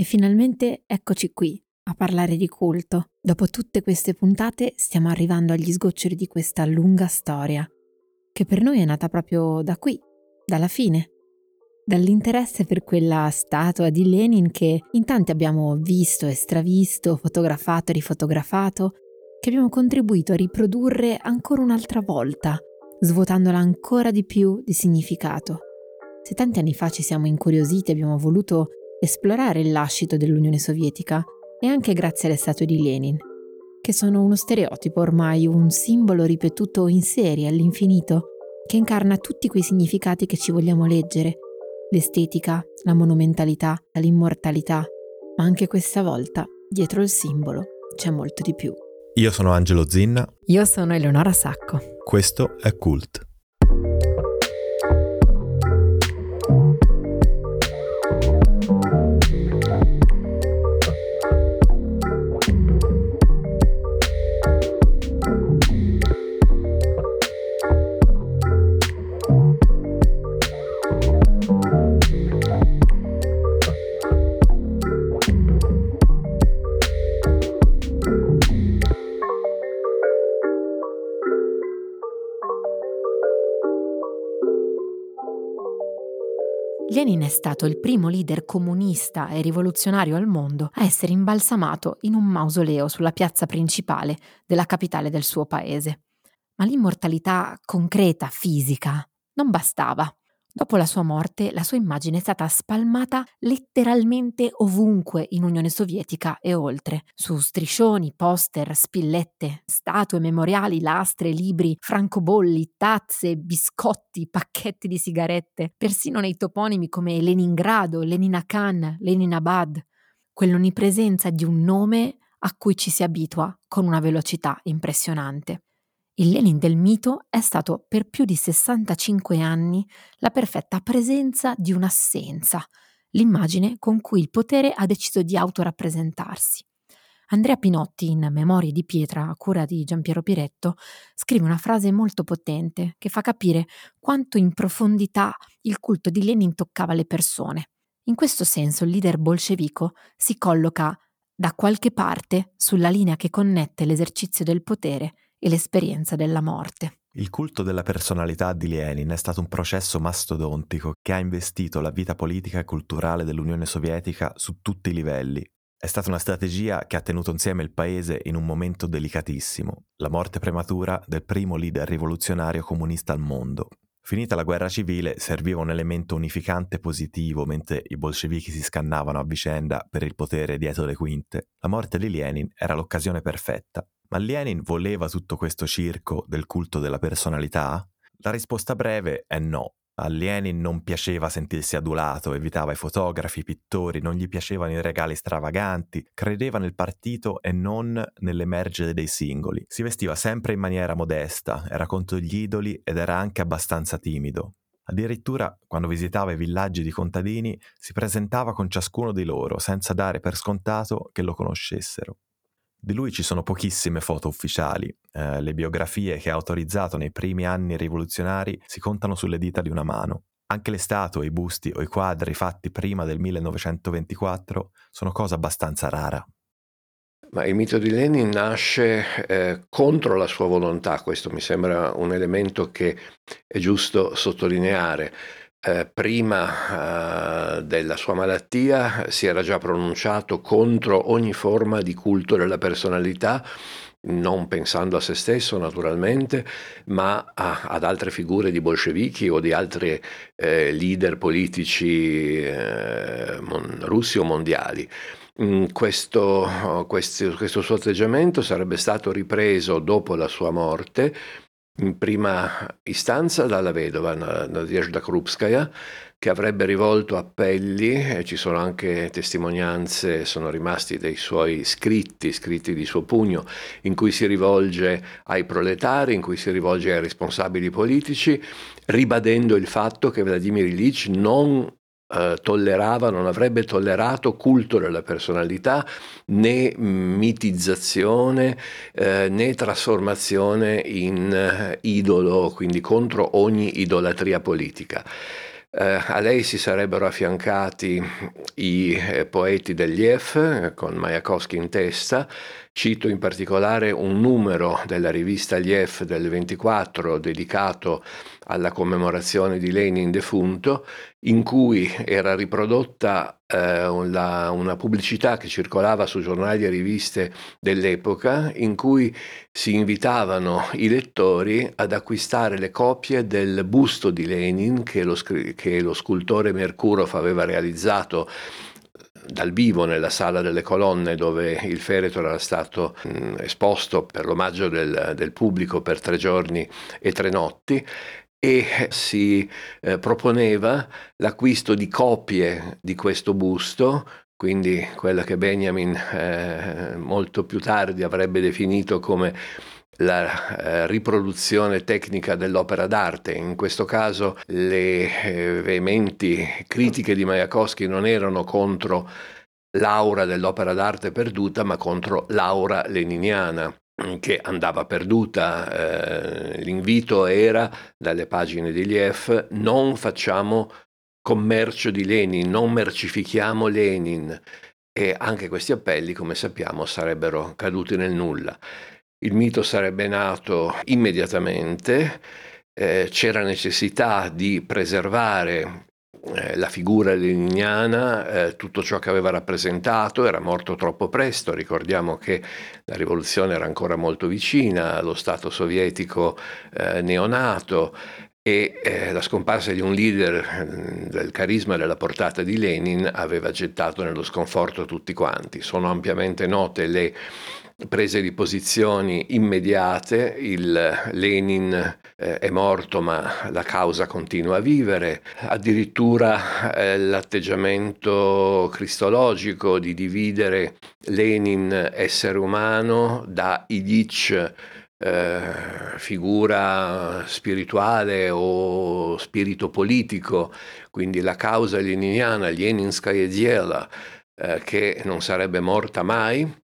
E finalmente eccoci qui a parlare di culto. Dopo tutte queste puntate stiamo arrivando agli sgoccioli di questa lunga storia, che per noi è nata proprio da qui, dalla fine, dall'interesse per quella statua di Lenin che in tanti abbiamo visto e stravisto, fotografato e rifotografato, che abbiamo contribuito a riprodurre ancora un'altra volta, svuotandola ancora di più di significato. Se tanti anni fa ci siamo incuriositi e abbiamo voluto esplorare il lascito dell'Unione Sovietica e anche grazie alle statue di Lenin, che sono uno stereotipo ormai, un simbolo ripetuto in serie all'infinito, che incarna tutti quei significati che ci vogliamo leggere, l'estetica, la monumentalità, l'immortalità, ma anche questa volta, dietro il simbolo, c'è molto di più. Io sono Angelo Zinna. Io sono Eleonora Sacco. Questo è Cult. Lenin è stato il primo leader comunista e rivoluzionario al mondo a essere imbalsamato in un mausoleo sulla piazza principale della capitale del suo paese. Ma l'immortalità concreta, fisica, non bastava. Dopo la sua morte, la sua immagine è stata spalmata letteralmente ovunque in Unione Sovietica e oltre, su striscioni, poster, spillette, statue, memoriali, lastre, libri, francobolli, tazze, biscotti, pacchetti di sigarette, persino nei toponimi come Leningrado, Leninakhan, Leninabad, quell'onnipresenza di un nome a cui ci si abitua con una velocità impressionante. Il Lenin del mito è stato per più di 65 anni la perfetta presenza di un'assenza, l'immagine con cui il potere ha deciso di autorappresentarsi. Andrea Pinotti, in Memorie di pietra a cura di Giampiero Piretto, scrive una frase molto potente che fa capire quanto in profondità il culto di Lenin toccava le persone. In questo senso il leader bolscevico si colloca da qualche parte sulla linea che connette l'esercizio del potere e l'esperienza della morte. Il culto della personalità di Lenin è stato un processo mastodontico che ha investito la vita politica e culturale dell'Unione Sovietica su tutti i livelli. È stata una strategia che ha tenuto insieme il paese in un momento delicatissimo, la morte prematura del primo leader rivoluzionario comunista al mondo. Finita la guerra civile serviva un elemento unificante positivo mentre i bolscevichi si scannavano a vicenda per il potere dietro le quinte. La morte di Lenin era l'occasione perfetta ma Lenin voleva tutto questo circo del culto della personalità? La risposta breve è no. A Lenin non piaceva sentirsi adulato, evitava i fotografi, i pittori, non gli piacevano i regali stravaganti, credeva nel partito e non nell'emergere dei singoli. Si vestiva sempre in maniera modesta, era contro gli idoli ed era anche abbastanza timido. Addirittura, quando visitava i villaggi di contadini, si presentava con ciascuno di loro, senza dare per scontato che lo conoscessero. Di lui ci sono pochissime foto ufficiali, eh, le biografie che ha autorizzato nei primi anni rivoluzionari si contano sulle dita di una mano. Anche le statue, i busti o i quadri fatti prima del 1924 sono cosa abbastanza rara. Ma il mito di Lenin nasce eh, contro la sua volontà, questo mi sembra un elemento che è giusto sottolineare. Eh, prima eh, della sua malattia si era già pronunciato contro ogni forma di culto della personalità, non pensando a se stesso naturalmente, ma a, ad altre figure di bolscevichi o di altri eh, leader politici eh, mon, russi o mondiali. Mm, questo, questo, questo suo atteggiamento sarebbe stato ripreso dopo la sua morte in prima istanza dalla vedova Nadezhda Krupskaya che avrebbe rivolto appelli, e ci sono anche testimonianze, sono rimasti dei suoi scritti, scritti di suo pugno, in cui si rivolge ai proletari, in cui si rivolge ai responsabili politici, ribadendo il fatto che Vladimir Ilyich non eh, tollerava, non avrebbe tollerato culto della personalità né mitizzazione eh, né trasformazione in eh, idolo, quindi contro ogni idolatria politica. Eh, a lei si sarebbero affiancati i eh, poeti degli F, con Mayakovsky in testa. Cito in particolare un numero della rivista Gli F del 24 dedicato alla commemorazione di Lenin defunto, in cui era riprodotta eh, una, una pubblicità che circolava su giornali e riviste dell'epoca, in cui si invitavano i lettori ad acquistare le copie del busto di Lenin che lo, che lo scultore Merkurov aveva realizzato dal vivo nella sala delle colonne dove il feretro era stato mh, esposto per l'omaggio del, del, pubblico per tre giorni e tre notti e si eh, proponeva l'acquisto di copie di questo busto, quindi quella che Benjamin eh, molto più tardi avrebbe definito come la eh, riproduzione tecnica dell'opera d'arte. In questo caso le eh, veementi critiche di Majakowski non erano contro l'aura dell'opera d'arte perduta, ma contro l'aura leniniana che andava perduta. Eh, l'invito era dalle pagine di Liev non facciamo commercio di Lenin, non mercifichiamo Lenin e anche questi appelli, come sappiamo, sarebbero caduti nel nulla. Il mito sarebbe nato immediatamente, eh, c'era necessità di preservare eh, la figura leniniana, eh, tutto ciò che aveva rappresentato, era morto troppo presto, ricordiamo che la rivoluzione era ancora molto vicina allo Stato sovietico eh, neonato e eh, la scomparsa di un leader mm, del carisma e della portata di Lenin aveva gettato nello sconforto tutti quanti. Sono ampiamente note le prese di posizioni immediate, il Lenin eh, è morto ma la causa continua a vivere, addirittura eh, l'atteggiamento cristologico di dividere Lenin essere umano da Ilich eh, figura spirituale o spirito politico, quindi la causa leniniana, Leninskaya Diela, eh, che non sarebbe morta mai,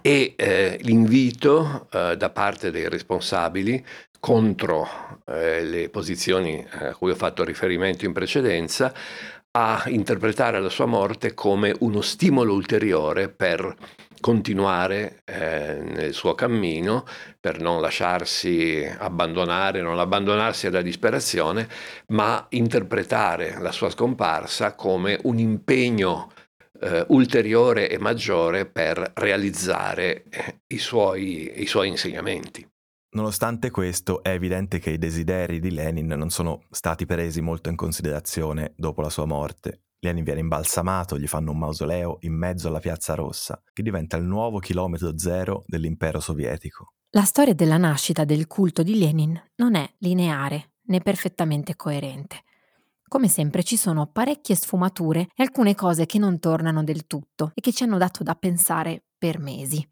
e eh, l'invito eh, da parte dei responsabili contro eh, le posizioni a cui ho fatto riferimento in precedenza a interpretare la sua morte come uno stimolo ulteriore per continuare eh, nel suo cammino, per non lasciarsi abbandonare, non abbandonarsi alla disperazione, ma interpretare la sua scomparsa come un impegno eh, ulteriore e maggiore per realizzare eh, i, suoi, i suoi insegnamenti. Nonostante questo, è evidente che i desideri di Lenin non sono stati presi molto in considerazione dopo la sua morte. Lenin viene imbalsamato, gli fanno un mausoleo in mezzo alla Piazza Rossa, che diventa il nuovo chilometro zero dell'impero sovietico. La storia della nascita del culto di Lenin non è lineare né perfettamente coerente. Come sempre ci sono parecchie sfumature e alcune cose che non tornano del tutto e che ci hanno dato da pensare per mesi.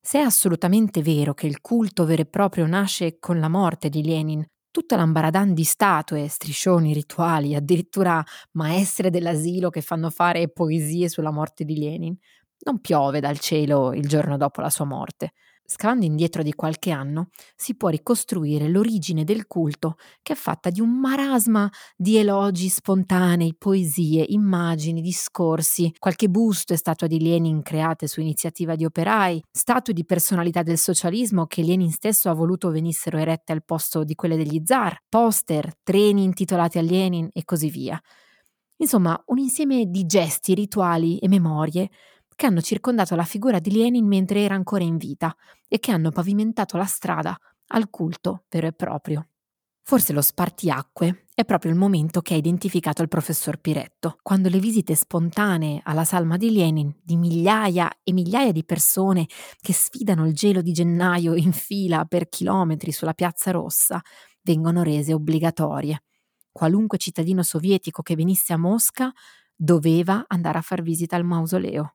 Se è assolutamente vero che il culto vero e proprio nasce con la morte di Lenin, tutta l'ambaradan di statue, striscioni, rituali, addirittura maestre dell'asilo che fanno fare poesie sulla morte di Lenin, non piove dal cielo il giorno dopo la sua morte. Scavando indietro di qualche anno si può ricostruire l'origine del culto che è fatta di un marasma di elogi spontanei, poesie, immagini, discorsi, qualche busto e statua di Lenin create su iniziativa di operai, statue di personalità del socialismo che Lenin stesso ha voluto venissero erette al posto di quelle degli zar, poster, treni intitolati a Lenin e così via. Insomma, un insieme di gesti, rituali e memorie che hanno circondato la figura di Lenin mentre era ancora in vita e che hanno pavimentato la strada al culto vero e proprio. Forse lo spartiacque è proprio il momento che ha identificato il professor Piretto, quando le visite spontanee alla salma di Lenin di migliaia e migliaia di persone che sfidano il gelo di gennaio in fila per chilometri sulla piazza rossa vengono rese obbligatorie. Qualunque cittadino sovietico che venisse a Mosca doveva andare a far visita al mausoleo.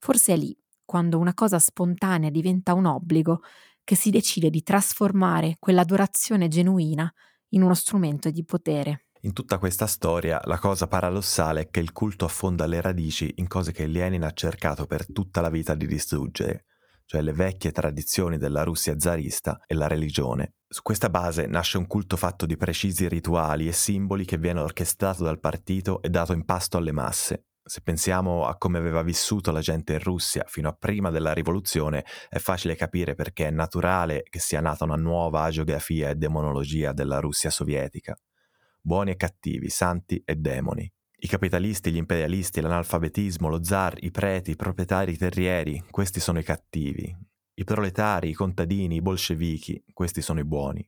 Forse è lì, quando una cosa spontanea diventa un obbligo, che si decide di trasformare quell'adorazione genuina in uno strumento di potere. In tutta questa storia la cosa paradossale è che il culto affonda le radici in cose che Lenin ha cercato per tutta la vita di distruggere, cioè le vecchie tradizioni della Russia zarista e la religione. Su questa base nasce un culto fatto di precisi rituali e simboli che viene orchestrato dal partito e dato in pasto alle masse. Se pensiamo a come aveva vissuto la gente in Russia fino a prima della rivoluzione, è facile capire perché è naturale che sia nata una nuova geografia e demonologia della Russia sovietica. Buoni e cattivi, santi e demoni. I capitalisti, gli imperialisti, l'analfabetismo, lo zar, i preti, i proprietari terrieri, questi sono i cattivi. I proletari, i contadini, i bolscevichi, questi sono i buoni.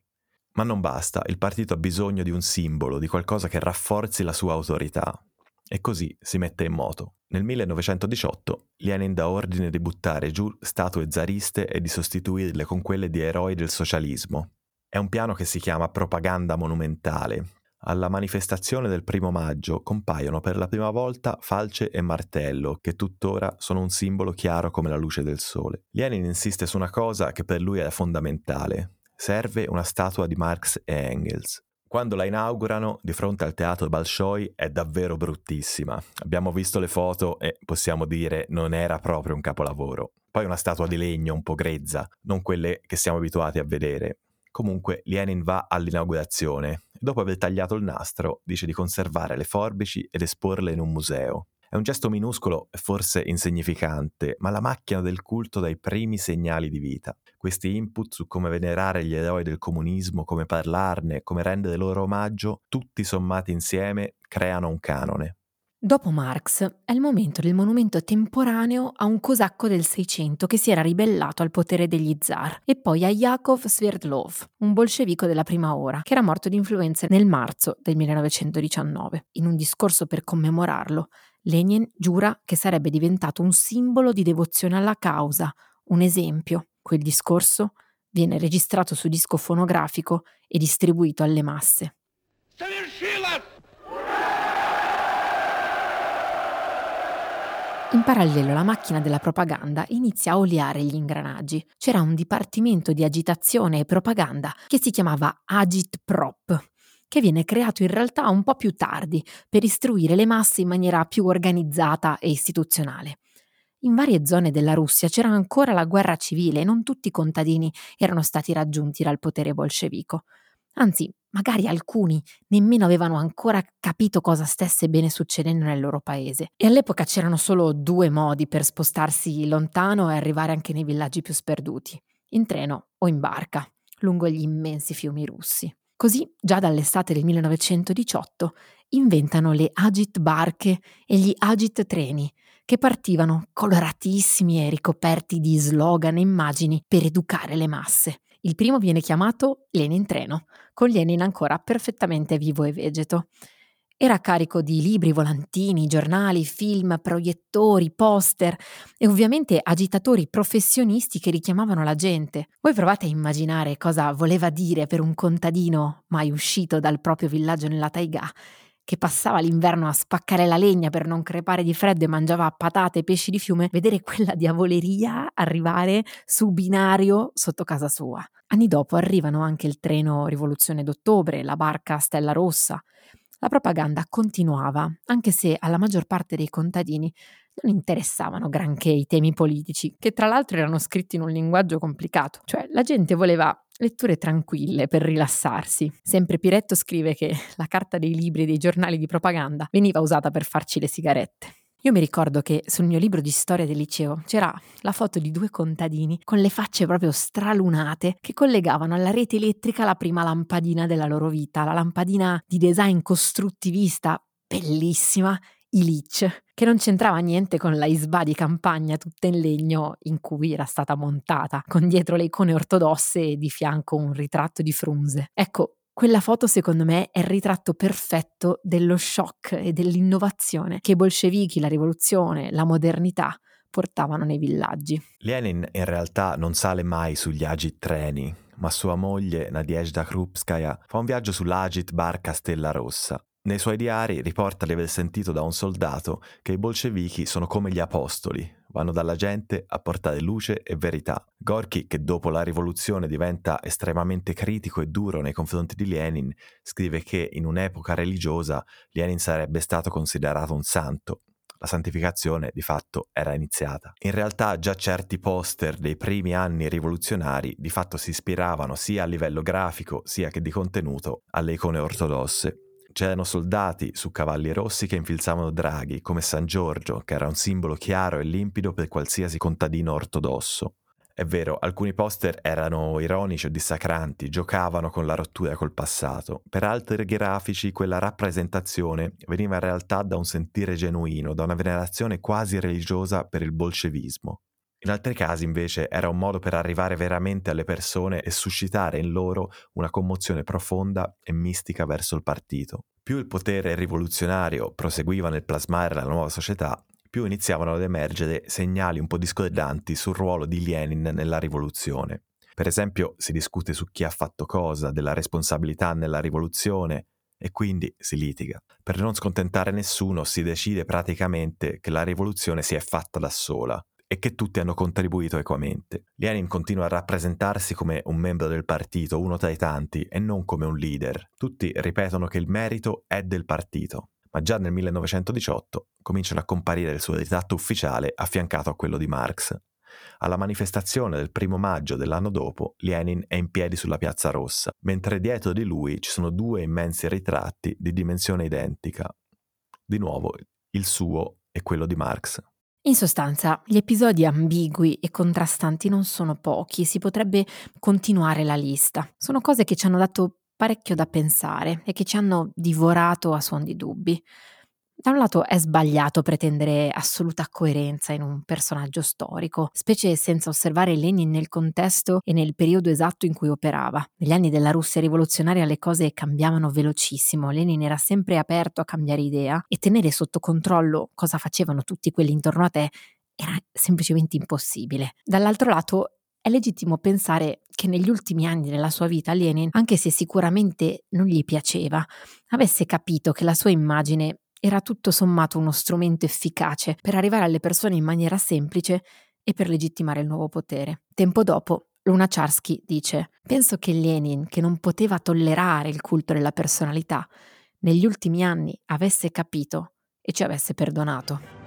Ma non basta, il partito ha bisogno di un simbolo, di qualcosa che rafforzi la sua autorità. E così si mette in moto. Nel 1918 Lenin dà ordine di buttare giù statue zariste e di sostituirle con quelle di eroi del socialismo. È un piano che si chiama propaganda monumentale, alla manifestazione del primo maggio compaiono per la prima volta falce e martello, che tuttora sono un simbolo chiaro come la luce del sole. Lenin insiste su una cosa che per lui è fondamentale. Serve una statua di Marx e Engels. Quando la inaugurano di fronte al teatro Bolshoi è davvero bruttissima. Abbiamo visto le foto e possiamo dire non era proprio un capolavoro. Poi una statua di legno un po' grezza, non quelle che siamo abituati a vedere. Comunque Lenin va all'inaugurazione e dopo aver tagliato il nastro dice di conservare le forbici ed esporle in un museo. È un gesto minuscolo e forse insignificante, ma la macchina del culto dai primi segnali di vita. Questi input su come venerare gli eroi del comunismo, come parlarne, come rendere loro omaggio, tutti sommati insieme, creano un canone. Dopo Marx è il momento del monumento temporaneo a un cosacco del Seicento che si era ribellato al potere degli zar e poi a Yakov Sverdlov, un bolscevico della prima ora, che era morto di influenze nel marzo del 1919. In un discorso per commemorarlo, Lenin giura che sarebbe diventato un simbolo di devozione alla causa, un esempio. Quel discorso viene registrato su disco fonografico e distribuito alle masse. In parallelo la macchina della propaganda inizia a oliare gli ingranaggi. C'era un dipartimento di agitazione e propaganda che si chiamava Agit Prop, che viene creato in realtà un po' più tardi per istruire le masse in maniera più organizzata e istituzionale. In varie zone della Russia c'era ancora la guerra civile e non tutti i contadini erano stati raggiunti dal potere bolscevico. Anzi, magari alcuni nemmeno avevano ancora capito cosa stesse bene succedendo nel loro paese. E all'epoca c'erano solo due modi per spostarsi lontano e arrivare anche nei villaggi più sperduti, in treno o in barca, lungo gli immensi fiumi russi. Così, già dall'estate del 1918, inventano le agit barche e gli agit treni, che partivano coloratissimi e ricoperti di slogan e immagini per educare le masse. Il primo viene chiamato Lenin Treno, con Lenin ancora perfettamente vivo e vegeto. Era carico di libri, volantini, giornali, film, proiettori, poster e ovviamente agitatori professionisti che richiamavano la gente. Voi provate a immaginare cosa voleva dire per un contadino mai uscito dal proprio villaggio nella taiga che passava l'inverno a spaccare la legna per non crepare di freddo e mangiava patate e pesci di fiume, vedere quella diavoleria arrivare su binario sotto casa sua. Anni dopo arrivano anche il treno Rivoluzione d'ottobre, la barca Stella Rossa. La propaganda continuava, anche se alla maggior parte dei contadini non interessavano granché i temi politici, che tra l'altro erano scritti in un linguaggio complicato, cioè la gente voleva letture tranquille per rilassarsi. Sempre Piretto scrive che la carta dei libri e dei giornali di propaganda veniva usata per farci le sigarette. Io mi ricordo che sul mio libro di storia del liceo c'era la foto di due contadini con le facce proprio stralunate che collegavano alla rete elettrica la prima lampadina della loro vita, la lampadina di design costruttivista bellissima Illich, che non c'entrava niente con la isba di campagna tutta in legno in cui era stata montata, con dietro le icone ortodosse e di fianco un ritratto di Frunze. Ecco, quella foto secondo me è il ritratto perfetto dello shock e dell'innovazione che i bolscevichi, la rivoluzione, la modernità portavano nei villaggi. Lenin in realtà non sale mai sugli agit treni, ma sua moglie Nadezhda Krupskaya fa un viaggio sull'agit barca Stella Rossa nei suoi diari riporta di aver sentito da un soldato che i bolscevichi sono come gli apostoli, vanno dalla gente a portare luce e verità. Gorky, che dopo la rivoluzione diventa estremamente critico e duro nei confronti di Lenin, scrive che in un'epoca religiosa Lenin sarebbe stato considerato un santo. la santificazione di fatto era iniziata. In realtà già certi poster dei primi anni rivoluzionari di fatto si ispiravano sia a livello grafico sia che di contenuto alle icone ortodosse. C'erano soldati su cavalli rossi che infilzavano draghi, come San Giorgio, che era un simbolo chiaro e limpido per qualsiasi contadino ortodosso. È vero, alcuni poster erano ironici o dissacranti, giocavano con la rottura col passato. Per altri grafici quella rappresentazione veniva in realtà da un sentire genuino, da una venerazione quasi religiosa per il bolscevismo. In altri casi invece era un modo per arrivare veramente alle persone e suscitare in loro una commozione profonda e mistica verso il partito. Più il potere rivoluzionario proseguiva nel plasmare la nuova società, più iniziavano ad emergere segnali un po' discordanti sul ruolo di Lenin nella rivoluzione. Per esempio si discute su chi ha fatto cosa, della responsabilità nella rivoluzione e quindi si litiga. Per non scontentare nessuno si decide praticamente che la rivoluzione si è fatta da sola e che tutti hanno contribuito equamente. Lenin continua a rappresentarsi come un membro del partito, uno tra i tanti, e non come un leader. Tutti ripetono che il merito è del partito ma già nel 1918 cominciano a comparire il suo ritratto ufficiale affiancato a quello di Marx. Alla manifestazione del primo maggio dell'anno dopo, Lenin è in piedi sulla piazza rossa, mentre dietro di lui ci sono due immensi ritratti di dimensione identica. Di nuovo, il suo e quello di Marx. In sostanza, gli episodi ambigui e contrastanti non sono pochi, si potrebbe continuare la lista. Sono cose che ci hanno dato parecchio da pensare e che ci hanno divorato a suon di dubbi. Da un lato è sbagliato pretendere assoluta coerenza in un personaggio storico, specie senza osservare Lenin nel contesto e nel periodo esatto in cui operava. Negli anni della Russia rivoluzionaria le cose cambiavano velocissimo, Lenin era sempre aperto a cambiare idea e tenere sotto controllo cosa facevano tutti quelli intorno a te era semplicemente impossibile. Dall'altro lato è legittimo pensare che negli ultimi anni della sua vita Lenin, anche se sicuramente non gli piaceva, avesse capito che la sua immagine era tutto sommato uno strumento efficace per arrivare alle persone in maniera semplice e per legittimare il nuovo potere. Tempo dopo, Lunacharsky dice: Penso che Lenin, che non poteva tollerare il culto della personalità, negli ultimi anni avesse capito e ci avesse perdonato.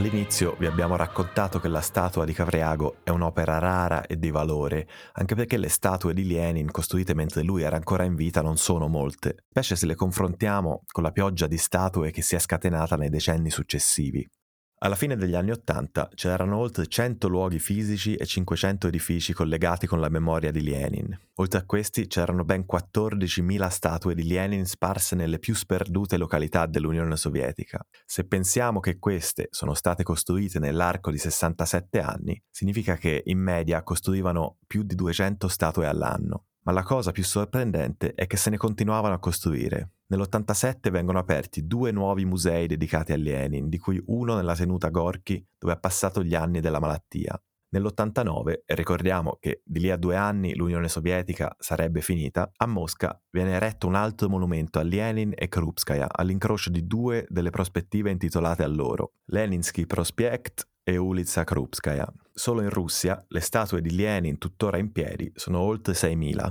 All'inizio vi abbiamo raccontato che la statua di Cavriago è un'opera rara e di valore, anche perché le statue di Lenin costruite mentre lui era ancora in vita non sono molte, specie se le confrontiamo con la pioggia di statue che si è scatenata nei decenni successivi. Alla fine degli anni Ottanta c'erano oltre 100 luoghi fisici e 500 edifici collegati con la memoria di Lenin. Oltre a questi c'erano ben 14.000 statue di Lenin sparse nelle più sperdute località dell'Unione Sovietica. Se pensiamo che queste sono state costruite nell'arco di 67 anni, significa che in media costruivano più di 200 statue all'anno. Ma la cosa più sorprendente è che se ne continuavano a costruire. Nell'87 vengono aperti due nuovi musei dedicati a Lenin, di cui uno nella tenuta Gorky, dove ha passato gli anni della malattia. Nell'89, e ricordiamo che di lì a due anni l'Unione Sovietica sarebbe finita, a Mosca viene eretto un altro monumento a Lenin e Krupskaya, all'incrocio di due delle prospettive intitolate a loro, Leninsky Prospekt e Ulica Krupskaya. Solo in Russia le statue di Lenin tuttora in piedi sono oltre 6.000.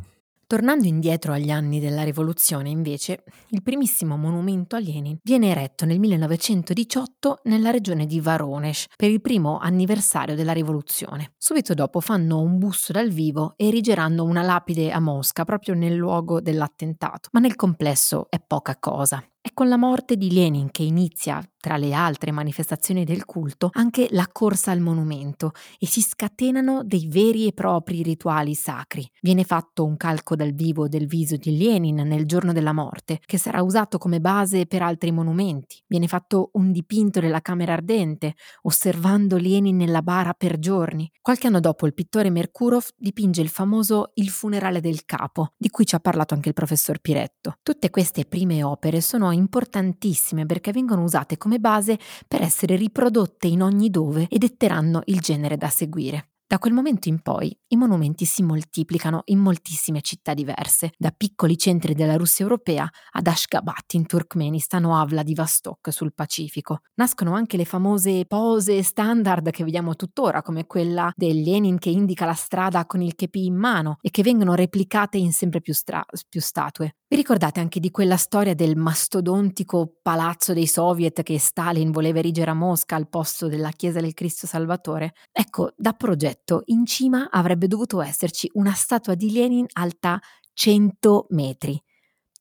Tornando indietro agli anni della rivoluzione, invece, il primissimo monumento a Lenin viene eretto nel 1918 nella regione di Voronezh per il primo anniversario della rivoluzione. Subito dopo fanno un busto dal vivo erigeranno una lapide a Mosca proprio nel luogo dell'attentato, ma nel complesso è poca cosa. È con la morte di Lenin che inizia, tra le altre manifestazioni del culto, anche la corsa al monumento e si scatenano dei veri e propri rituali sacri. Viene fatto un calco dal vivo del viso di Lenin nel giorno della morte, che sarà usato come base per altri monumenti. Viene fatto un dipinto della Camera Ardente, osservando Lenin nella bara per giorni. Qualche anno dopo il pittore Merkurov dipinge il famoso Il funerale del capo, di cui ci ha parlato anche il professor Piretto. Tutte queste prime opere sono importantissime perché vengono usate come base per essere riprodotte in ogni dove e detteranno il genere da seguire. Da quel momento in poi i monumenti si moltiplicano in moltissime città diverse, da piccoli centri della Russia europea ad Ashgabat in Turkmenistan o a Vladivostok sul Pacifico. Nascono anche le famose pose standard che vediamo tuttora, come quella del Lenin che indica la strada con il kepi in mano e che vengono replicate in sempre più, stra- più statue. Vi ricordate anche di quella storia del mastodontico palazzo dei soviet che Stalin voleva erigere a Mosca al posto della Chiesa del Cristo Salvatore? Ecco, da progetto in cima avrebbe dovuto esserci una statua di Lenin alta 100 metri.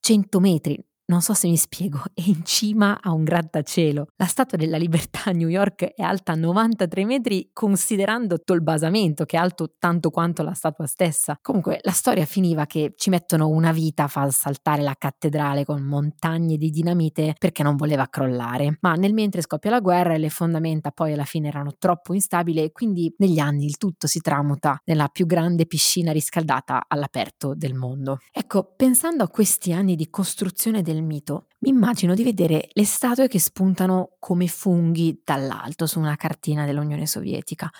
100 metri, non so se mi spiego, è in cima a un grattacielo. La Statua della Libertà a New York è alta 93 metri considerando tutto il basamento che è alto tanto quanto la statua stessa. Comunque la storia finiva che ci mettono una vita a far saltare la cattedrale con montagne di dinamite perché non voleva crollare. Ma nel mentre scoppia la guerra e le fondamenta poi alla fine erano troppo instabili e quindi negli anni il tutto si tramuta nella più grande piscina riscaldata all'aperto del mondo. Ecco, pensando a questi anni di costruzione del del mito, mi immagino di vedere le statue che spuntano come funghi dall'alto su una cartina dell'Unione Sovietica.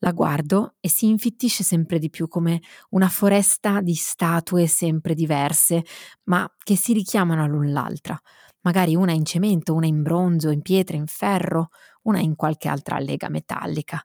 La guardo e si infittisce sempre di più come una foresta di statue sempre diverse, ma che si richiamano l'un l'altra. Magari una in cemento, una in bronzo, in pietra, in ferro, una in qualche altra lega metallica.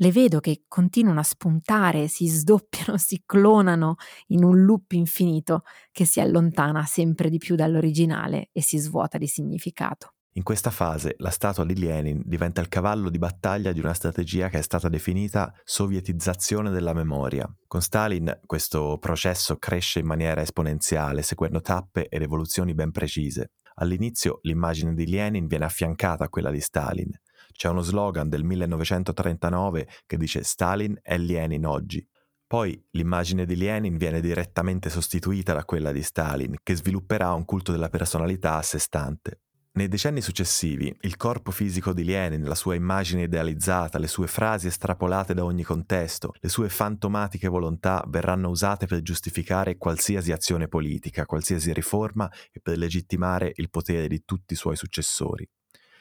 Le vedo che continuano a spuntare, si sdoppiano, si clonano in un loop infinito che si allontana sempre di più dall'originale e si svuota di significato. In questa fase la statua di Lenin diventa il cavallo di battaglia di una strategia che è stata definita sovietizzazione della memoria. Con Stalin questo processo cresce in maniera esponenziale, seguendo tappe ed evoluzioni ben precise. All'inizio l'immagine di Lenin viene affiancata a quella di Stalin, c'è uno slogan del 1939 che dice Stalin è Lenin oggi. Poi l'immagine di Lenin viene direttamente sostituita da quella di Stalin, che svilupperà un culto della personalità a sé stante. Nei decenni successivi, il corpo fisico di Lenin, la sua immagine idealizzata, le sue frasi estrapolate da ogni contesto, le sue fantomatiche volontà verranno usate per giustificare qualsiasi azione politica, qualsiasi riforma e per legittimare il potere di tutti i suoi successori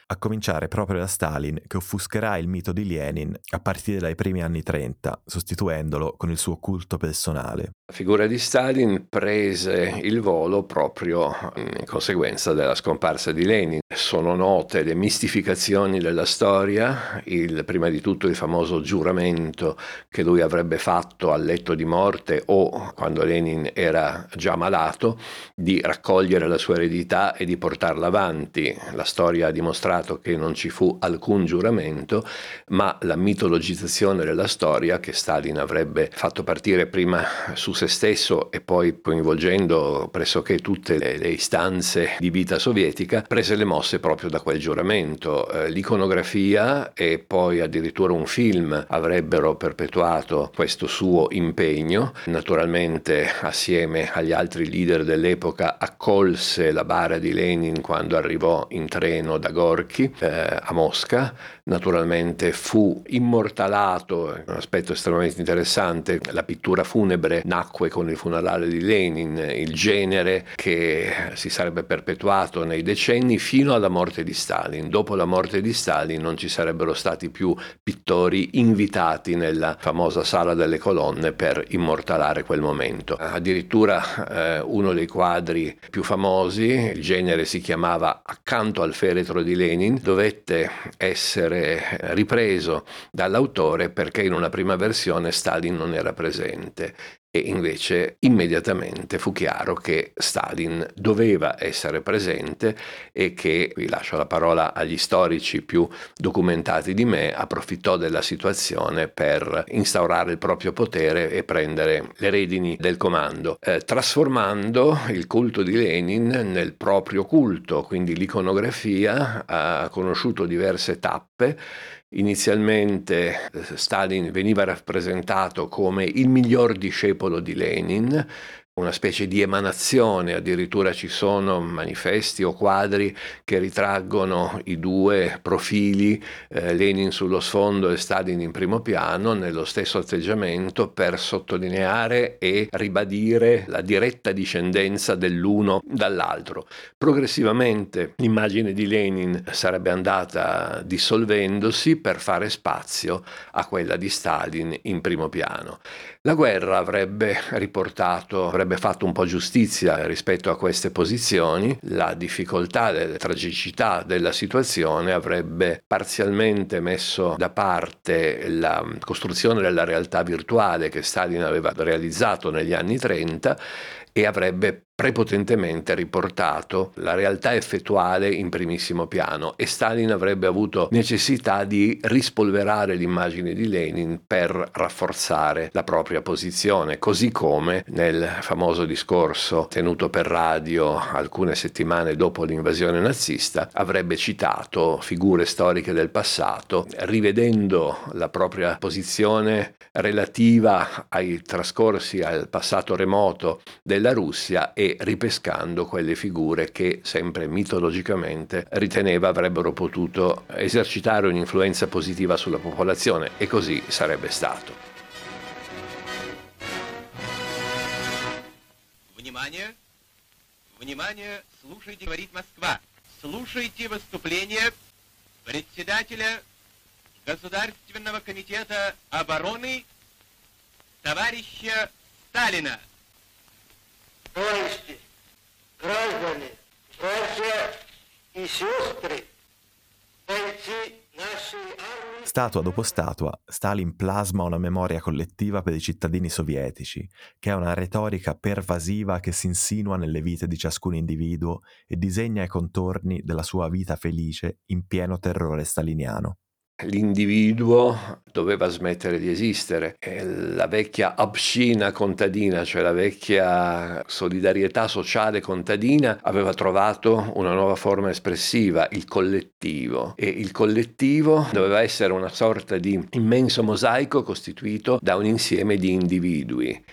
a cominciare proprio da Stalin che offuscherà il mito di Lenin a partire dai primi anni 30, sostituendolo con il suo culto personale. La figura di Stalin prese il volo proprio in conseguenza della scomparsa di Lenin. Sono note le mistificazioni della storia, il, prima di tutto il famoso giuramento che lui avrebbe fatto al letto di morte o quando Lenin era già malato di raccogliere la sua eredità e di portarla avanti. La storia ha dimostrato che non ci fu alcun giuramento, ma la mitologizzazione della storia che Stalin avrebbe fatto partire prima su se stesso e poi coinvolgendo pressoché tutte le, le istanze di vita sovietica, prese le mosse proprio da quel giuramento. Eh, l'iconografia e poi addirittura un film avrebbero perpetuato questo suo impegno. Naturalmente assieme agli altri leader dell'epoca accolse la bara di Lenin quando arrivò in treno da Gorky eh, a Mosca naturalmente fu immortalato, un aspetto estremamente interessante, la pittura funebre nacque con il funerale di Lenin, il genere che si sarebbe perpetuato nei decenni fino alla morte di Stalin. Dopo la morte di Stalin non ci sarebbero stati più pittori invitati nella famosa sala delle colonne per immortalare quel momento. Addirittura eh, uno dei quadri più famosi, il genere si chiamava Accanto al feretro di Lenin, dovette essere essere ripreso dall'autore perché in una prima versione Stalin non era presente e invece immediatamente fu chiaro che Stalin doveva essere presente e che, vi lascio la parola agli storici più documentati di me, approfittò della situazione per instaurare il proprio potere e prendere le redini del comando, eh, trasformando il culto di Lenin nel proprio culto, quindi l'iconografia ha conosciuto diverse tappe Inizialmente eh, Stalin veniva rappresentato come il miglior discepolo di Lenin, una specie di emanazione, addirittura ci sono manifesti o quadri che ritraggono i due profili, eh, Lenin sullo sfondo e Stalin in primo piano, nello stesso atteggiamento per sottolineare e ribadire la diretta discendenza dell'uno dall'altro. Progressivamente l'immagine di Lenin sarebbe andata dissolvendosi per fare spazio a quella di Stalin in primo piano. La guerra avrebbe riportato, avrebbe fatto un po' giustizia rispetto a queste posizioni, la difficoltà e la tragicità della situazione avrebbe parzialmente messo da parte la costruzione della realtà virtuale che Stalin aveva realizzato negli anni 30 e avrebbe prepotentemente riportato la realtà effettuale in primissimo piano e Stalin avrebbe avuto necessità di rispolverare l'immagine di Lenin per rafforzare la propria posizione, così come nel famoso discorso tenuto per radio alcune settimane dopo l'invasione nazista avrebbe citato figure storiche del passato, rivedendo la propria posizione relativa ai trascorsi al passato remoto della Russia e ripescando quelle figure che sempre mitologicamente riteneva avrebbero potuto esercitare un'influenza positiva sulla popolazione e così sarebbe stato. Внимание! Внимание! Слушайте, говорит Москва. Слушайте выступление председателя Государственного комитета обороны товарища Сталина. Товарищи, граждане, братья и сестры, бойцы нашей armi... Statua dopo statua, Stalin plasma una memoria collettiva per i cittadini sovietici, che è una retorica pervasiva che si insinua nelle vite di ciascun individuo e disegna i contorni della sua vita felice in pieno terrore staliniano l'individuo doveva smettere di esistere. La vecchia abscina contadina, cioè la vecchia solidarietà sociale contadina, aveva trovato una nuova forma espressiva, il collettivo. E il collettivo doveva essere una sorta di immenso mosaico costituito da un insieme di individui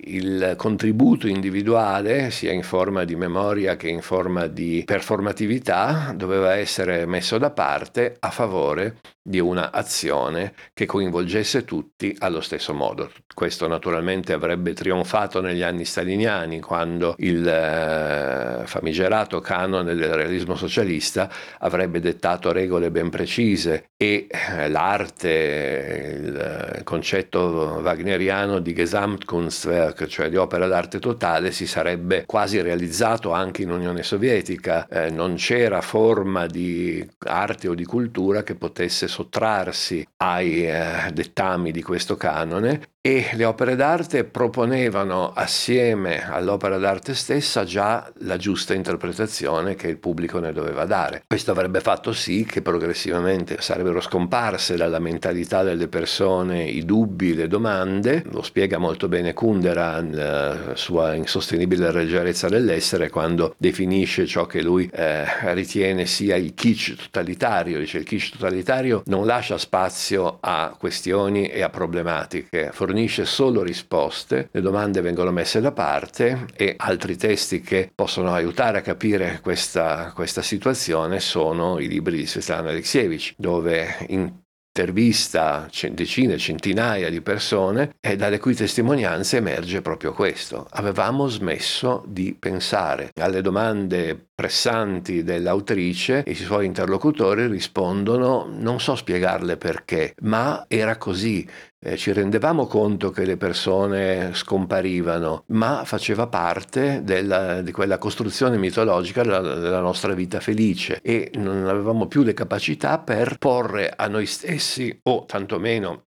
il contributo individuale, sia in forma di memoria che in forma di performatività, doveva essere messo da parte a favore di una azione che coinvolgesse tutti allo stesso modo. Questo naturalmente avrebbe trionfato negli anni staliniani, quando il eh, famigerato canone del realismo socialista avrebbe dettato regole ben precise e eh, l'arte, il concetto wagneriano di Gesamtkunstwerk, cioè di opera d'arte totale, si sarebbe quasi realizzato anche in Unione Sovietica. Eh, non c'era forma di arte o di cultura che potesse sottrarsi ai eh, dettami di questo canone e le opere d'arte proponevano assieme all'opera d'arte stessa già la giusta interpretazione che il pubblico ne doveva dare. Questo avrebbe fatto sì che progressivamente sarebbero scomparse dalla mentalità delle persone i dubbi, le domande, lo spiega molto bene Kundera nella sua insostenibile leggerezza dell'essere quando definisce ciò che lui eh, ritiene sia il kitsch totalitario, dice il kitsch totalitario non lascia spazio a questioni e a problematiche, fornisce solo risposte, le domande vengono messe da parte e altri testi che possono aiutare a capire questa, questa situazione sono i libri di Svetlana Alexievich, dove in intervista decine, centinaia di persone e dalle cui testimonianze emerge proprio questo. Avevamo smesso di pensare alle domande pressanti dell'autrice e i suoi interlocutori rispondono non so spiegarle perché, ma era così. Eh, ci rendevamo conto che le persone scomparivano, ma faceva parte della, di quella costruzione mitologica della, della nostra vita felice e non avevamo più le capacità per porre a noi stessi o tantomeno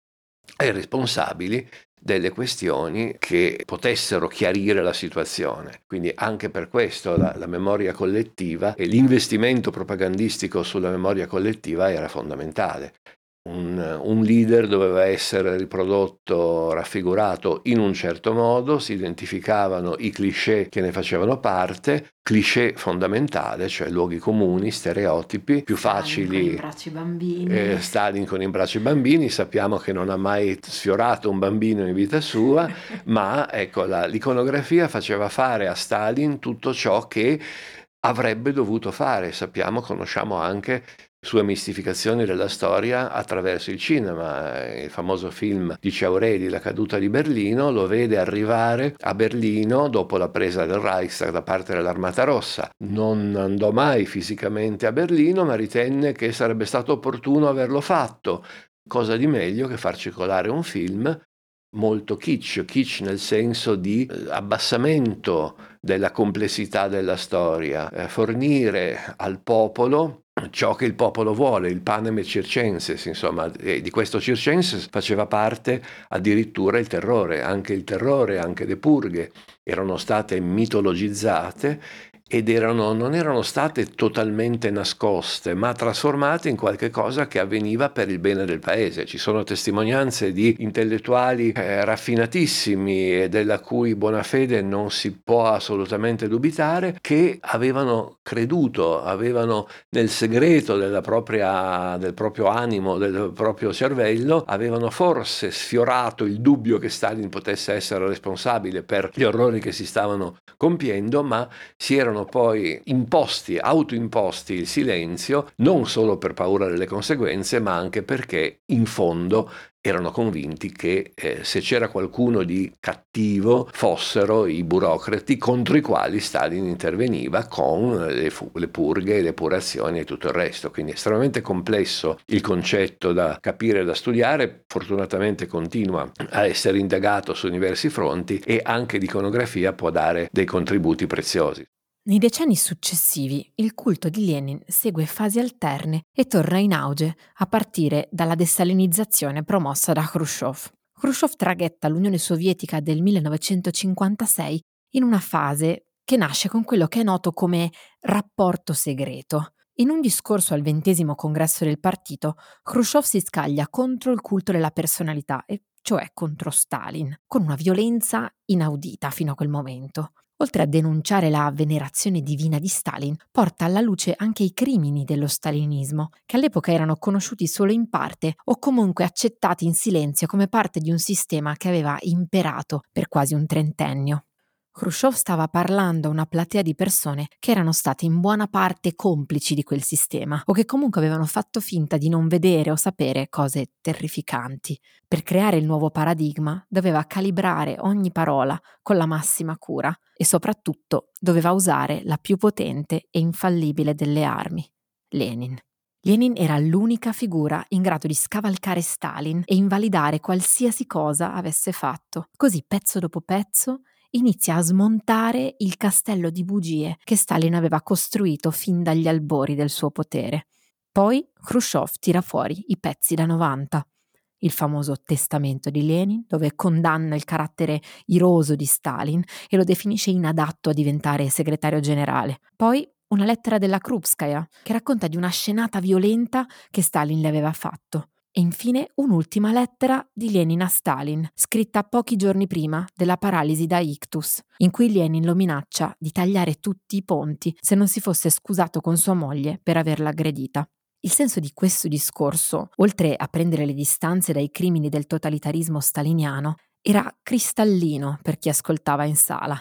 ai responsabili delle questioni che potessero chiarire la situazione. Quindi anche per questo la, la, memoria collettiva e l'investimento propagandistico sulla memoria collettiva era fondamentale. Un, un, leader doveva essere riprodotto, raffigurato in un certo modo, si identificavano i cliché che ne facevano parte, cliché fondamentale, cioè luoghi comuni, stereotipi, più Stalin facili. Con i bambini. Eh, Stalin con i bracci bambini, sappiamo che non ha mai sfiorato un bambino in vita sua, ma ecco, la, l'iconografia faceva fare a Stalin tutto ciò che avrebbe dovuto fare. Sappiamo, conosciamo anche sue mistificazioni della storia attraverso il cinema. Il famoso film di Ciaureli, La caduta di Berlino, lo vede arrivare a Berlino dopo la presa del Reichstag da parte dell'Armata Rossa. Non andò mai fisicamente a Berlino, ma ritenne che sarebbe stato opportuno averlo fatto. Cosa di meglio che far circolare un film molto kitsch, kitsch nel senso di eh, abbassamento della complessità della storia, eh, fornire al popolo ciò che il popolo vuole, il panem circenses, insomma, e di questo circenses faceva parte addirittura il terrore, anche il terrore, anche le purghe erano state mitologizzate ed erano, non erano state totalmente nascoste, ma trasformate in qualche cosa che avveniva per il bene del paese. Ci sono testimonianze di intellettuali eh, raffinatissimi e della cui buona fede non si può assolutamente dubitare, che avevano creduto, avevano nel segreto propria, del proprio animo, del proprio cervello, avevano forse sfiorato il dubbio che Stalin potesse essere responsabile per gli orrori che si stavano compiendo, ma si erano erano poi imposti, autoimposti il silenzio, non solo per paura delle conseguenze, ma anche perché in fondo erano convinti che eh, se c'era qualcuno di cattivo fossero i burocrati contro i quali Stalin interveniva con le, fu- le purghe, le epurazioni e tutto il resto. Quindi è estremamente complesso il concetto da capire e da studiare, fortunatamente continua a essere indagato su diversi fronti e anche l'iconografia può dare dei contributi preziosi. Nei decenni successivi il culto di Lenin segue fasi alterne e torna in auge a partire dalla dessalinizzazione promossa da Khrushchev. Khrushchev traghetta l'Unione Sovietica del 1956 in una fase che nasce con quello che è noto come rapporto segreto. In un discorso al ventesimo congresso del partito, Khrushchev si scaglia contro il culto della personalità, e cioè contro Stalin, con una violenza inaudita fino a quel momento oltre a denunciare la venerazione divina di Stalin, porta alla luce anche i crimini dello stalinismo, che all'epoca erano conosciuti solo in parte o comunque accettati in silenzio come parte di un sistema che aveva imperato per quasi un trentennio. Khrushchev stava parlando a una platea di persone che erano state in buona parte complici di quel sistema o che comunque avevano fatto finta di non vedere o sapere cose terrificanti. Per creare il nuovo paradigma doveva calibrare ogni parola con la massima cura e soprattutto doveva usare la più potente e infallibile delle armi, Lenin. Lenin era l'unica figura in grado di scavalcare Stalin e invalidare qualsiasi cosa avesse fatto. Così, pezzo dopo pezzo, inizia a smontare il castello di bugie che Stalin aveva costruito fin dagli albori del suo potere. Poi Khrushchev tira fuori i pezzi da 90. Il famoso testamento di Lenin, dove condanna il carattere iroso di Stalin e lo definisce inadatto a diventare segretario generale. Poi una lettera della Krupskaya, che racconta di una scenata violenta che Stalin le aveva fatto. E infine un'ultima lettera di Lenin a Stalin, scritta pochi giorni prima della paralisi da ictus, in cui Lenin lo minaccia di tagliare tutti i ponti se non si fosse scusato con sua moglie per averla aggredita. Il senso di questo discorso, oltre a prendere le distanze dai crimini del totalitarismo staliniano, era cristallino per chi ascoltava in sala.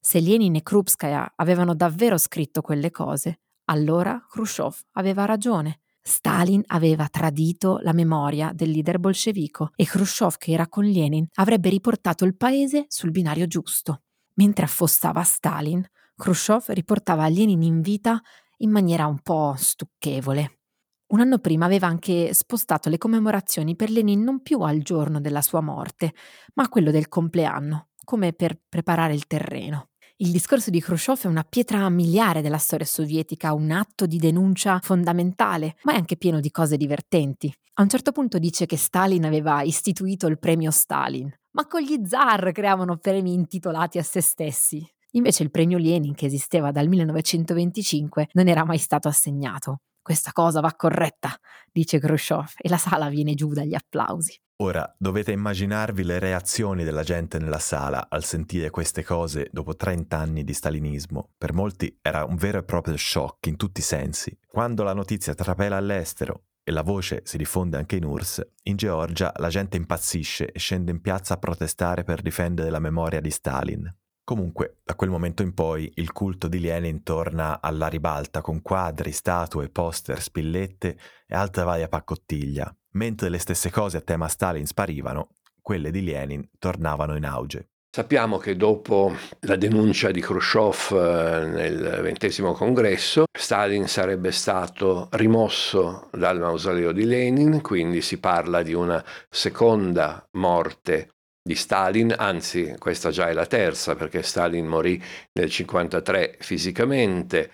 Se Lenin e Krupskaya avevano davvero scritto quelle cose, allora Khrushchev aveva ragione. Stalin aveva tradito la memoria del leader bolscevico e Khrushchev, che era con Lenin, avrebbe riportato il paese sul binario giusto. Mentre affossava Stalin, Khrushchev riportava Lenin in vita in maniera un po' stucchevole. Un anno prima aveva anche spostato le commemorazioni per Lenin non più al giorno della sua morte, ma a quello del compleanno, come per preparare il terreno. Il discorso di Khrushchev è una pietra miliare della storia sovietica, un atto di denuncia fondamentale, ma è anche pieno di cose divertenti. A un certo punto dice che Stalin aveva istituito il premio Stalin, ma con gli zar creavano premi intitolati a se stessi. Invece il premio Lenin, che esisteva dal 1925, non era mai stato assegnato. Questa cosa va corretta, dice Khrushchev, e la sala viene giù dagli applausi. Ora dovete immaginarvi le reazioni della gente nella sala al sentire queste cose dopo 30 anni di stalinismo. Per molti era un vero e proprio shock in tutti i sensi. Quando la notizia trapela all'estero e la voce si diffonde anche in URSS, in Georgia la gente impazzisce e scende in piazza a protestare per difendere la memoria di Stalin. Comunque, da quel momento in poi, il culto di Lenin torna alla ribalta con quadri, statue, poster, spillette e altra varia paccottiglia, Mentre le stesse cose a tema Stalin sparivano, quelle di Lenin tornavano in auge. Sappiamo che dopo la denuncia di Khrushchev eh, nel XX congresso, Stalin sarebbe stato rimosso dal mausoleo di Lenin, quindi si parla di una seconda morte di Stalin, anzi questa già è la terza perché Stalin morì nel 1953 fisicamente,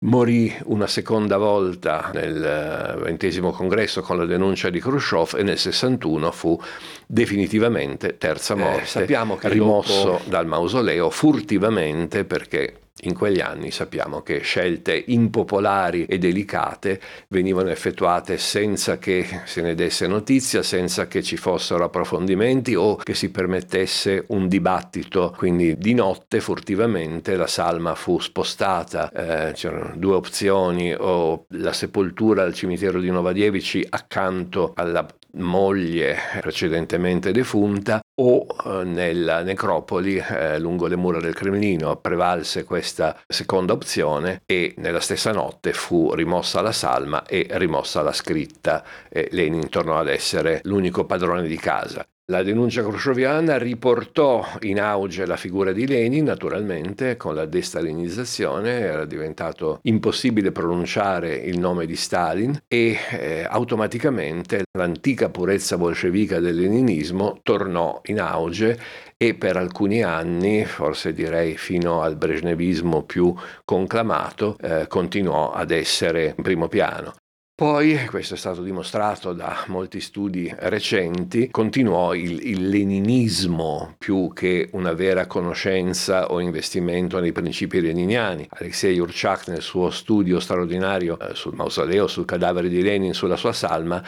Morì una seconda volta nel XX congresso con la denuncia di Khrushchev e nel 61 fu definitivamente terza eh, morte, eh, rimosso dopo... dal mausoleo furtivamente perché in quegli anni sappiamo che scelte impopolari e delicate venivano effettuate senza che se ne desse notizia, senza che ci fossero approfondimenti o che si permettesse un dibattito. Quindi di notte furtivamente la salma fu spostata, eh, c'erano due opzioni o la sepoltura al cimitero di Novadievici accanto alla moglie precedentemente defunta o eh, nella necropoli eh, lungo le mura del Cremlino prevalse questa seconda opzione e nella stessa notte fu rimossa la salma e rimossa la scritta e Lenin tornò ad essere l'unico padrone di casa. La denuncia khrushcheviana riportò in auge la figura di Lenin, naturalmente, con la destalinizzazione era diventato impossibile pronunciare il nome di Stalin e eh, automaticamente l'antica purezza bolscevica del leninismo tornò in auge e per alcuni anni, forse direi fino al brezhnevismo più conclamato, eh, continuò ad essere in primo piano. Poi, questo è stato dimostrato da molti studi recenti, continuò il, il, leninismo più che una vera conoscenza o investimento nei principi leniniani. Alexei Yurchak nel suo studio straordinario eh, sul mausoleo, sul cadavere di Lenin, sulla sua salma,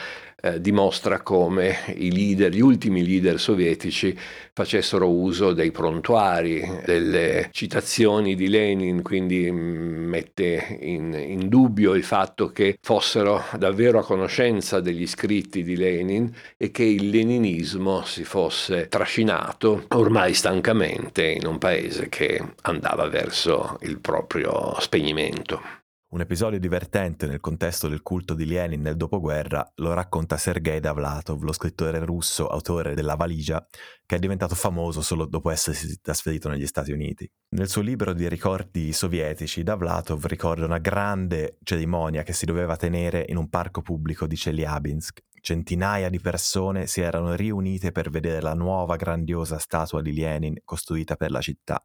eh, dimostra come i leader, gli ultimi leader sovietici facessero uso dei prontuari, delle citazioni di Lenin, quindi mm, mette in, in dubbio il fatto che fossero davvero a conoscenza degli scritti di Lenin e che il leninismo si fosse trascinato ormai stancamente in un paese che andava verso il proprio spegnimento. Un episodio divertente nel contesto del culto di Lenin nel dopoguerra lo racconta Sergei Davlatov, lo scrittore russo, autore della Valigia, che è diventato famoso solo dopo essersi trasferito negli Stati Uniti. Nel suo libro di ricordi sovietici, Davlatov ricorda una grande cerimonia che si doveva tenere in un parco pubblico di Chelyabinsk. Centinaia di persone si erano riunite per vedere la nuova grandiosa statua di Lenin costruita per la città.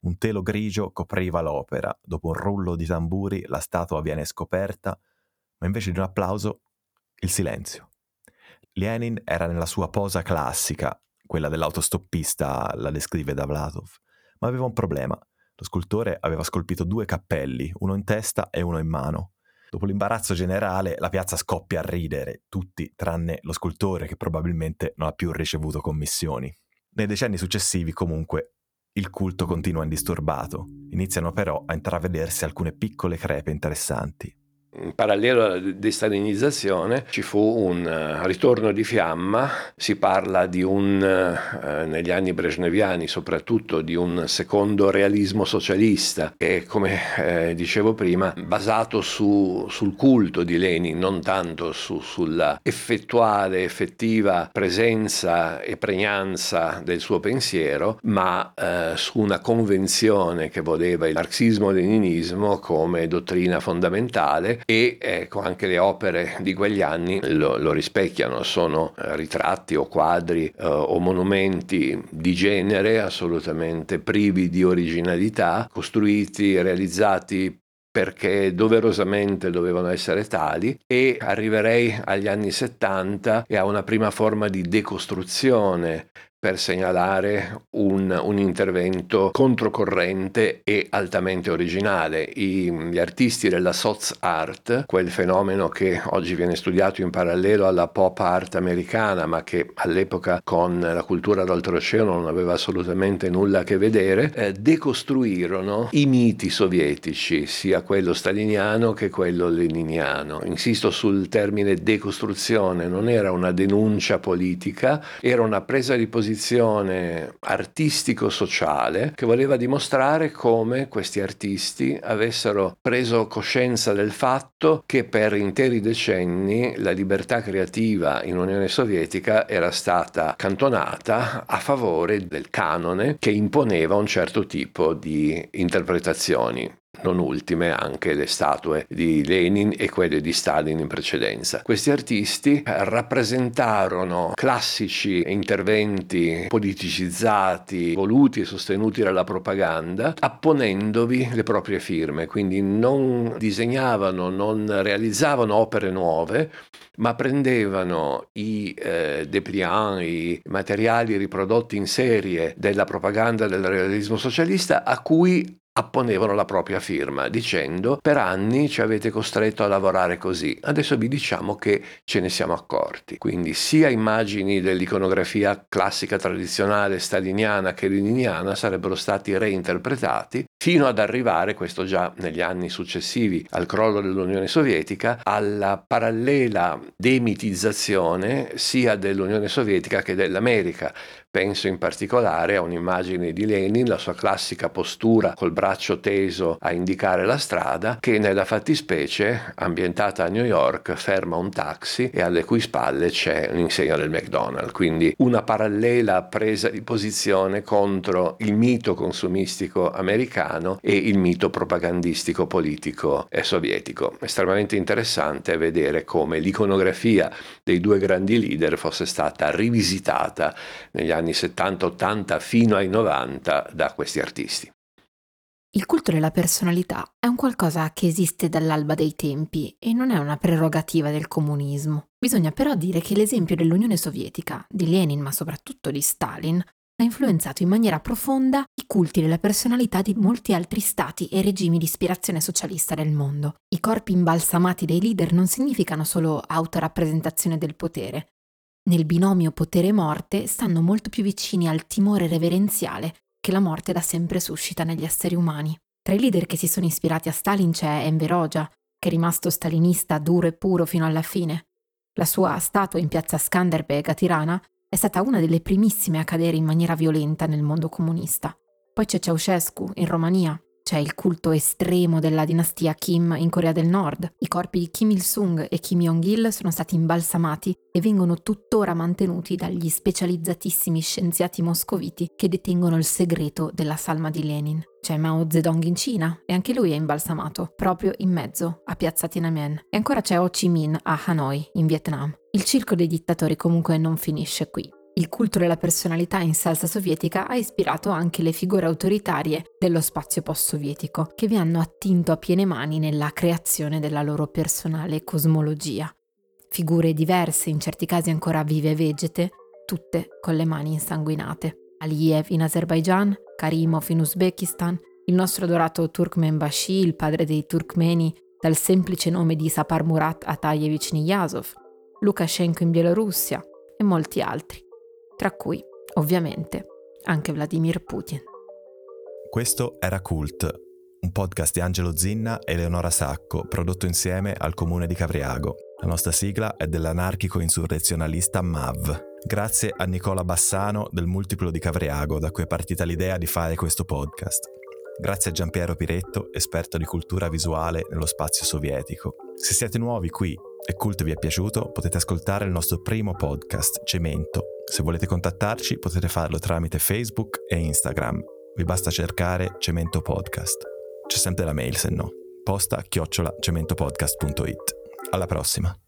Un telo grigio copriva l'opera. Dopo un rullo di tamburi la statua viene scoperta, ma invece di un applauso, il silenzio. Lenin era nella sua posa classica, quella dell'autostoppista, la descrive Davlatov, ma aveva un problema. Lo scultore aveva scolpito due cappelli, uno in testa e uno in mano. Dopo l'imbarazzo generale, la piazza scoppia a ridere, tutti tranne lo scultore che probabilmente non ha più ricevuto commissioni. Nei decenni successivi, comunque, il culto continua indisturbato, iniziano però a intravedersi alcune piccole crepe interessanti. In parallelo alla destalinizzazione ci fu un uh, ritorno di fiamma, si parla di un, uh, negli anni brezhneviani soprattutto, di un secondo realismo socialista che come eh, dicevo prima basato su, sul culto di Lenin, non tanto su, sulla effettuale, effettiva presenza e pregnanza del suo pensiero, ma uh, su una convenzione che voleva il marxismo-leninismo come dottrina fondamentale e ecco, anche le opere di quegli anni lo, lo rispecchiano, sono eh, ritratti o quadri eh, o monumenti di genere assolutamente privi di originalità, costruiti, realizzati perché doverosamente dovevano essere tali e arriverei agli anni 70 e a una prima forma di decostruzione per segnalare un, un, intervento controcorrente e altamente originale. I, gli artisti della Soz Art, quel fenomeno che oggi viene studiato in parallelo alla pop art americana, ma che all'epoca con la cultura d'oltreoceano non aveva assolutamente nulla a che vedere, eh, decostruirono i miti sovietici, sia quello staliniano che quello leniniano. Insisto sul termine decostruzione, non era una denuncia politica, era una presa di posizione posizione artistico-sociale che voleva dimostrare come questi artisti avessero preso coscienza del fatto che per interi decenni la libertà creativa in Unione Sovietica era stata cantonata a favore del canone che imponeva un certo tipo di interpretazioni non ultime anche le statue di Lenin e quelle di Stalin in precedenza. Questi artisti rappresentarono classici interventi politicizzati, voluti e sostenuti dalla propaganda, apponendovi le proprie firme, quindi non disegnavano, non realizzavano opere nuove, ma prendevano i eh, dépliants, i materiali riprodotti in serie della propaganda del realismo socialista a cui apponevano la propria firma dicendo per anni ci avete costretto a lavorare così, adesso vi diciamo che ce ne siamo accorti. Quindi sia immagini dell'iconografia classica tradizionale staliniana che leniniana sarebbero stati reinterpretati fino ad arrivare, questo già negli anni successivi al crollo dell'Unione Sovietica, alla parallela demitizzazione sia dell'Unione Sovietica che dell'America. Penso in particolare a un'immagine di Lenin, la sua classica postura col braccio teso a indicare la strada, che nella fattispecie, ambientata a New York, ferma un taxi e alle cui spalle c'è un'insegna del McDonald's. Quindi una parallela presa di posizione contro il mito consumistico americano e il mito propagandistico politico e sovietico. Estremamente interessante vedere come l'iconografia dei due grandi leader fosse stata rivisitata negli anni anni 70-80 fino ai 90 da questi artisti. Il culto della personalità è un qualcosa che esiste dall'alba dei tempi e non è una prerogativa del comunismo. Bisogna però dire che l'esempio dell'Unione Sovietica, di Lenin ma soprattutto di Stalin, ha influenzato in maniera profonda i culti della personalità di molti altri stati e regimi di ispirazione socialista del mondo. I corpi imbalsamati dei leader non significano solo autorappresentazione del potere, nel binomio potere-morte stanno molto più vicini al timore reverenziale che la morte da sempre suscita negli esseri umani. Tra i leader che si sono ispirati a Stalin c'è Enver Hoxha, che è rimasto stalinista duro e puro fino alla fine. La sua statua in piazza Skanderbeg a Tirana è stata una delle primissime a cadere in maniera violenta nel mondo comunista. Poi c'è Ceausescu in Romania, c'è il culto estremo della dinastia Kim in Corea del Nord. I corpi di Kim Il-sung e Kim Jong-il sono stati imbalsamati e vengono tuttora mantenuti dagli specializzatissimi scienziati moscoviti che detengono il segreto della salma di Lenin. C'è Mao Zedong in Cina e anche lui è imbalsamato, proprio in mezzo a Piazza Tiananmen. E ancora c'è Ho Chi Minh a Hanoi, in Vietnam. Il circo dei dittatori comunque non finisce qui. Il culto della personalità in salsa sovietica ha ispirato anche le figure autoritarie dello spazio post-sovietico, che vi hanno attinto a piene mani nella creazione della loro personale cosmologia. Figure diverse, in certi casi ancora vive e vegete, tutte con le mani insanguinate. Aliyev in Azerbaijan, Karimov in Uzbekistan, il nostro adorato Turkmenbashi, il padre dei turkmeni, dal semplice nome di Sapar Murat Atayevich Niyazov, Lukashenko in Bielorussia e molti altri tra cui, ovviamente, anche Vladimir Putin. Questo era Cult, un podcast di Angelo Zinna e Leonora Sacco, prodotto insieme al comune di Cavriago. La nostra sigla è dell'anarchico insurrezionalista MAV. Grazie a Nicola Bassano del Multiplo di Cavriago, da cui è partita l'idea di fare questo podcast. Grazie a Giampiero Piretto, esperto di cultura visuale nello spazio sovietico. Se siete nuovi qui e Cult vi è piaciuto, potete ascoltare il nostro primo podcast, Cemento. Se volete contattarci potete farlo tramite Facebook e Instagram. Vi basta cercare Cemento Podcast. C'è sempre la mail se no. Posta chiocciola cementopodcast.it. Alla prossima.